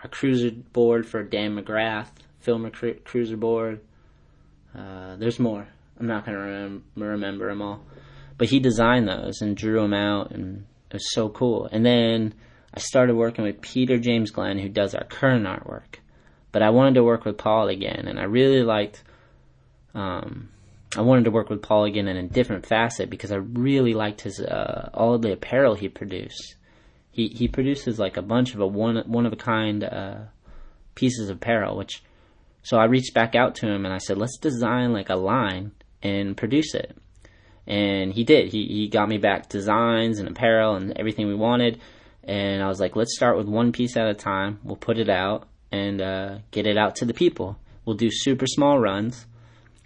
Speaker 1: our cruiser board for Dan McGrath, filmer cru- cruiser board. Uh, there's more. I'm not gonna rem- remember them all, but he designed those and drew them out, and it was so cool. And then I started working with Peter James Glenn, who does our current artwork. But I wanted to work with Paul again, and I really liked. Um, I wanted to work with Paul again in a different facet because I really liked his uh, all of the apparel he produced. He he produces like a bunch of a one one of a kind uh, pieces of apparel, which so I reached back out to him and I said, let's design like a line and produce it. And he did. He he got me back designs and apparel and everything we wanted. And I was like, let's start with one piece at a time. We'll put it out and uh, get it out to the people. We'll do super small runs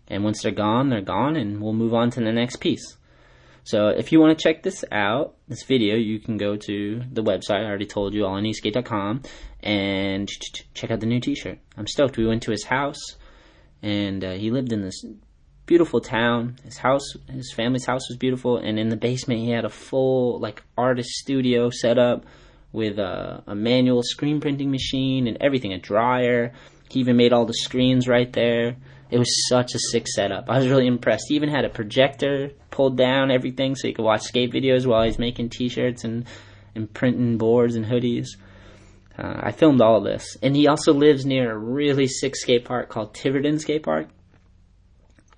Speaker 1: and once they're gone, they're gone, and we'll move on to the next piece. So if you want to check this out, this video, you can go to the website. I already told you, allineedskate.com, and check out the new T-shirt. I'm stoked. We went to his house, and uh, he lived in this beautiful town. His house, his family's house was beautiful, and in the basement he had a full like artist studio set up with a, a manual screen printing machine and everything, a dryer. He even made all the screens right there. It was such a sick setup. I was really impressed. He even had a projector pulled down, everything, so you could watch skate videos while he's making T-shirts and and printing boards and hoodies. Uh, I filmed all this, and he also lives near a really sick skate park called Tiverton Skate Park,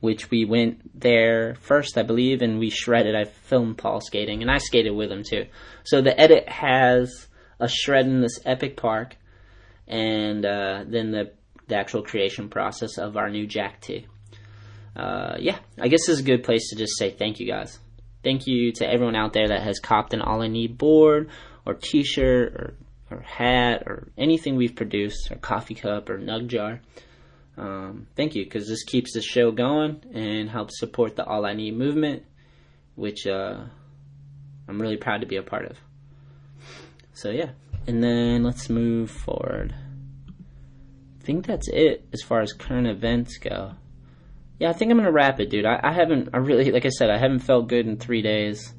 Speaker 1: which we went there first, I believe, and we shredded. I filmed Paul skating, and I skated with him too. So the edit has a shred in this epic park, and uh, then the the actual creation process of our new Jack T. Uh, yeah, I guess this is a good place to just say thank you guys. Thank you to everyone out there that has copped an All I Need board or T-shirt or, or hat or anything we've produced or coffee cup or nug jar. Um, thank you because this keeps the show going and helps support the All I Need movement, which uh, I'm really proud to be a part of. So yeah, and then let's move forward think that's it as far as current events go. Yeah, I think I'm gonna wrap it, dude. I, I haven't, I really, like I said, I haven't felt good in three days.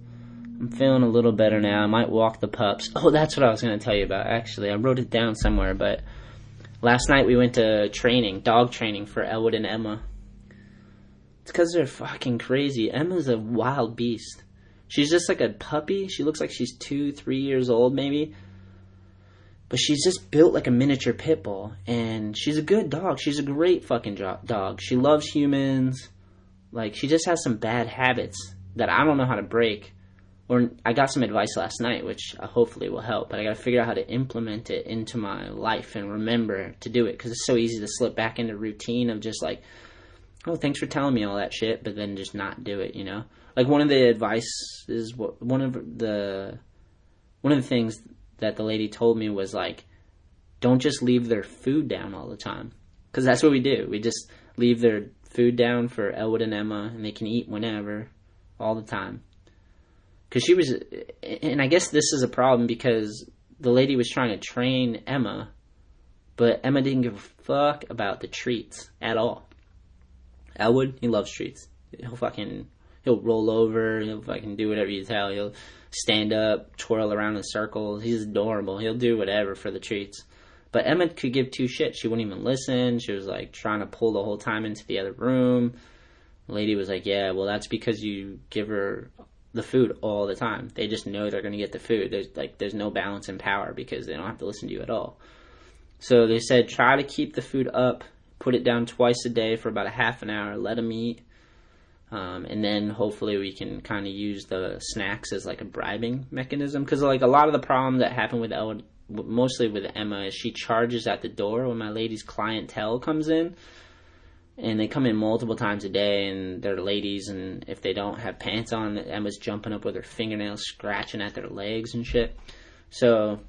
Speaker 1: I'm feeling a little better now. I might walk the pups. Oh, that's what I was gonna tell you about. Actually, I wrote it down somewhere, but last night we went to training, dog training for Elwood and Emma. It's because they're fucking crazy. Emma's a wild beast. She's just like a puppy. She looks like she's two, three years old, maybe but she's just built like a miniature pit bull and she's a good dog. She's a great fucking dog. She loves humans. Like she just has some bad habits that i don't know how to break. Or i got some advice last night which uh, hopefully will help but i gotta figure out how to implement it into my life and remember to do it because it's so easy to slip back into routine of just like oh thanks for telling me all that shit but then just not do it you know? Like one of the advice is what one of the one of the things that the lady told me was like, don't just leave their food down all the time. Because that's what we do. We just leave their food down for Elwood and Emma, and they can eat whenever, all the time. Because she was, and I guess this is a problem because the lady was trying to train Emma, but Emma didn't give a fuck about the treats at all. Elwood, he loves treats. He'll fucking, he'll roll over, he'll fucking do whatever you tell. He'll stand up, twirl around in circles. He's adorable. He'll do whatever for the treats. But Emma could give two shits. She wouldn't even listen. She was like trying to pull the whole time into the other room. The lady was like, "Yeah, well, that's because you give her the food all the time. They just know they're going to get the food. There's like there's no balance in power because they don't have to listen to you at all." So they said try to keep the food up, put it down twice a day for about a half an hour, let them eat, um, and then hopefully we can kind of use the snacks as like a bribing mechanism. Because like a lot of the problem that happened with El- mostly with Emma is she charges at the door when my lady's clientele comes in. And they come in multiple times a day and they're ladies and if they don't have pants on Emma's jumping up with her fingernails scratching at their legs and shit. So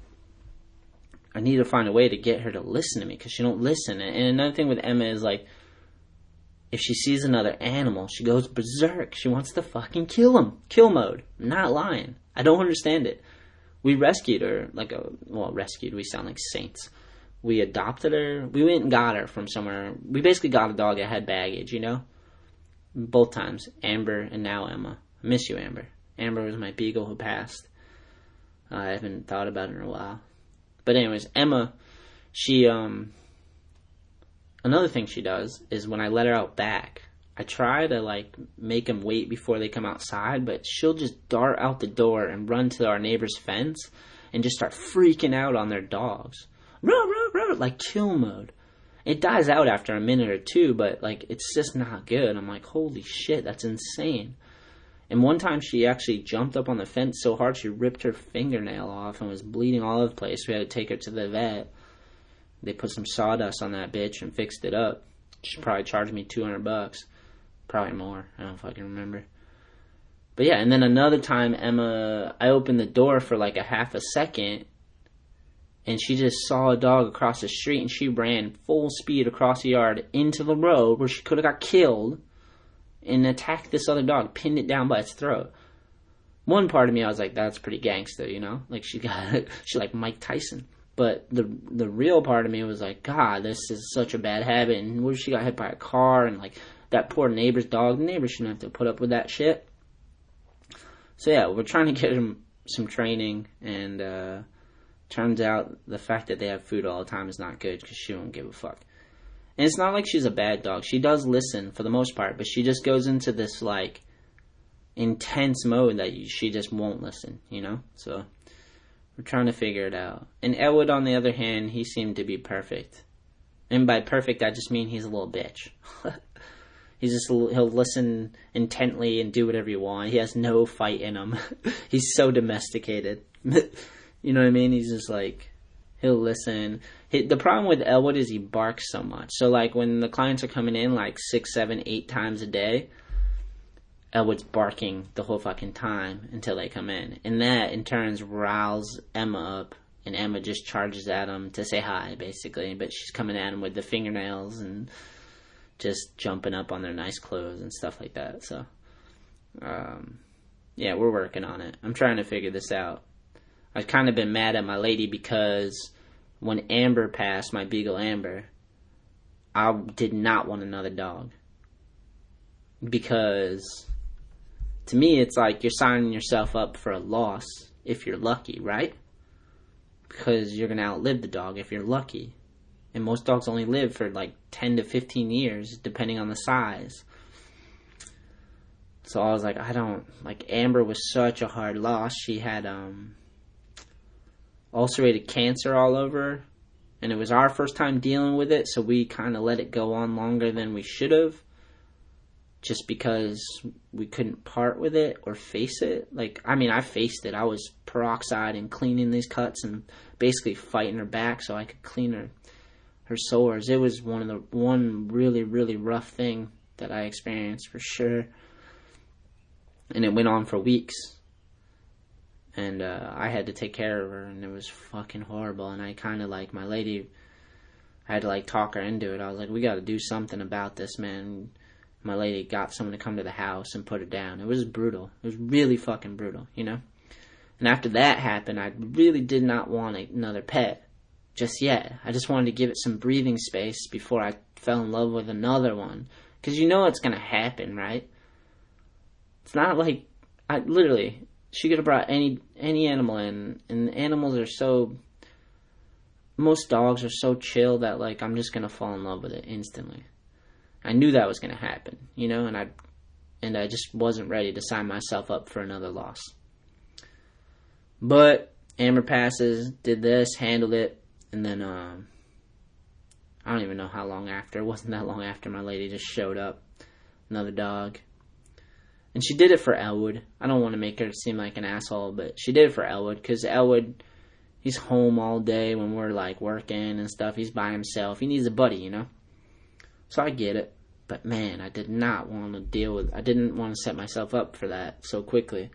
Speaker 1: I need to find a way to get her to listen to me because she don't listen. And another thing with Emma is like, if she sees another animal, she goes berserk. She wants to fucking kill him. Kill mode. I'm not lying. I don't understand it. We rescued her, like a well, rescued. We sound like saints. We adopted her. We went and got her from somewhere. We basically got a dog that had baggage, you know. Both times, Amber and now Emma. I miss you, Amber. Amber was my beagle who passed. I haven't thought about it in a while. But anyways, Emma, she um another thing she does is when I let her out back, I try to like make them wait before they come outside, but she'll just dart out the door and run to our neighbor's fence and just start freaking out on their dogs. Ruh, ruh, ruh, like kill mode. It dies out after a minute or two, but like it's just not good. I'm like, holy shit, that's insane. And one time she actually jumped up on the fence so hard she ripped her fingernail off and was bleeding all over the place. We had to take her to the vet. They put some sawdust on that bitch and fixed it up. She probably charged me 200 bucks. Probably more. I don't fucking remember. But yeah, and then another time Emma, I opened the door for like a half a second and she just saw a dog across the street and she ran full speed across the yard into the road where she could have got killed and attacked this other dog, pinned it down by its throat. One part of me, I was like, that's pretty gangster, you know? Like she got, she like Mike Tyson. But the the real part of me was like, God, this is such a bad habit. And what if she got hit by a car and like that poor neighbor's dog? The neighbor shouldn't have to put up with that shit. So yeah, we're trying to get him some training, and uh, turns out the fact that they have food all the time is not good because she won't give a fuck. And it's not like she's a bad dog. She does listen for the most part, but she just goes into this like intense mode that she just won't listen, you know? So we're trying to figure it out. And Elwood, on the other hand, he seemed to be perfect. And by perfect, I just mean he's a little bitch. he's just he'll listen intently and do whatever you want. He has no fight in him. he's so domesticated. you know what I mean? He's just like he'll listen. He, the problem with Elwood is he barks so much. So like when the clients are coming in like six, seven, eight times a day, Elwood's barking the whole fucking time until they come in, and that in turns riles Emma up, and Emma just charges at him to say hi, basically. But she's coming at him with the fingernails and just jumping up on their nice clothes and stuff like that. So, um, yeah, we're working on it. I'm trying to figure this out. I've kind of been mad at my lady because when Amber passed, my Beagle Amber, I did not want another dog. Because to me, it's like you're signing yourself up for a loss if you're lucky, right? Because you're going to outlive the dog if you're lucky. And most dogs only live for like 10 to 15 years, depending on the size. So I was like, I don't like Amber was such a hard loss. She had um ulcerated cancer all over, and it was our first time dealing with it, so we kind of let it go on longer than we should have, just because we couldn't part with it or face it. Like, I mean, I faced it. I was peroxide and cleaning these cuts and basically fighting her back so I could clean her her sores. It was one of the one really really rough thing that I experienced for sure, and it went on for weeks and uh, I had to take care of her, and it was fucking horrible. And I kind of like my lady, I had to like talk her into it. I was like, we got to do something about this, man. My lady got someone to come to the house and put her down. It was brutal. It was really fucking brutal, you know. And after that happened, I really did not want another pet just yet. I just wanted to give it some breathing space before I fell in love with another one. Because you know it's going to happen, right? It's not like, I literally, she could have brought any any animal in, and animals are so. Most dogs are so chill that like I'm just gonna fall in love with it instantly. I knew that was gonna happen, you know, and I and I just wasn't ready to sign myself up for another loss. But Amber passes, did this, handled it, and then um, I don't even know how long after. It wasn't that long after my lady just showed up. Another dog. And she did it for Elwood. I don't want to make her seem like an asshole, but she did it for Elwood because Elwood, he's home all day when we're like working and stuff. He's by himself. He needs a buddy, you know? So I get it. But man, I did not want to deal with, I didn't want to set myself up for that so quickly.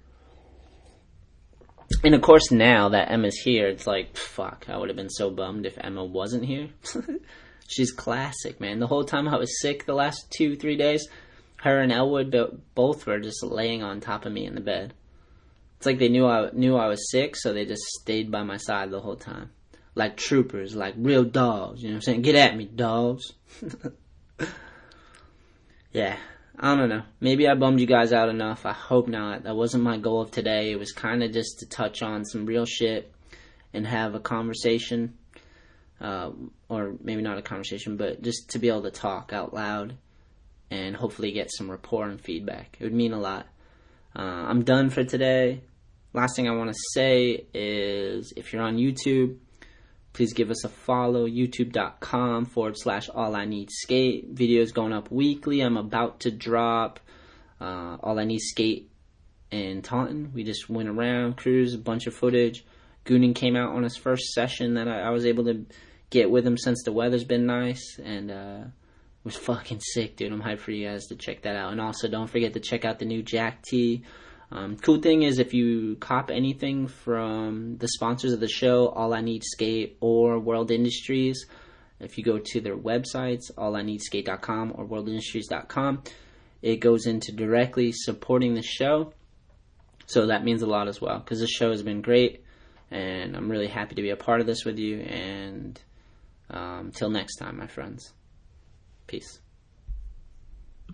Speaker 1: and of course, now that Emma's here, it's like, fuck, I would have been so bummed if Emma wasn't here. She's classic, man. The whole time I was sick, the last two, three days, her and Elwood both were just laying on top of me in the bed. It's like they knew I knew I was sick, so they just stayed by my side the whole time, like troopers, like real dogs. You know what I'm saying? Get at me, dogs. yeah, I don't know. Maybe I bummed you guys out enough. I hope not. That wasn't my goal of today. It was kind of just to touch on some real shit and have a conversation. Uh, or maybe not a conversation, but just to be able to talk out loud and hopefully get some rapport and feedback. It would mean a lot. Uh, I'm done for today. Last thing I want to say is if you're on YouTube, Please give us a follow, youtube.com forward slash all I need skate. Videos going up weekly. I'm about to drop uh, all I need skate in Taunton. We just went around, cruised, a bunch of footage. Goonan came out on his first session that I, I, was able to get with him since the weather's been nice and uh, was fucking sick, dude. I'm hyped for you guys to check that out. And also, don't forget to check out the new Jack T um, cool thing is if you cop anything from the sponsors of the show, All I Need Skate or World Industries, if you go to their websites, allineedskate.com or worldindustries.com, it goes into directly supporting the show. So that means a lot as well because the show has been great and I'm really happy to be a part of this with you. And um, till next time, my friends. Peace.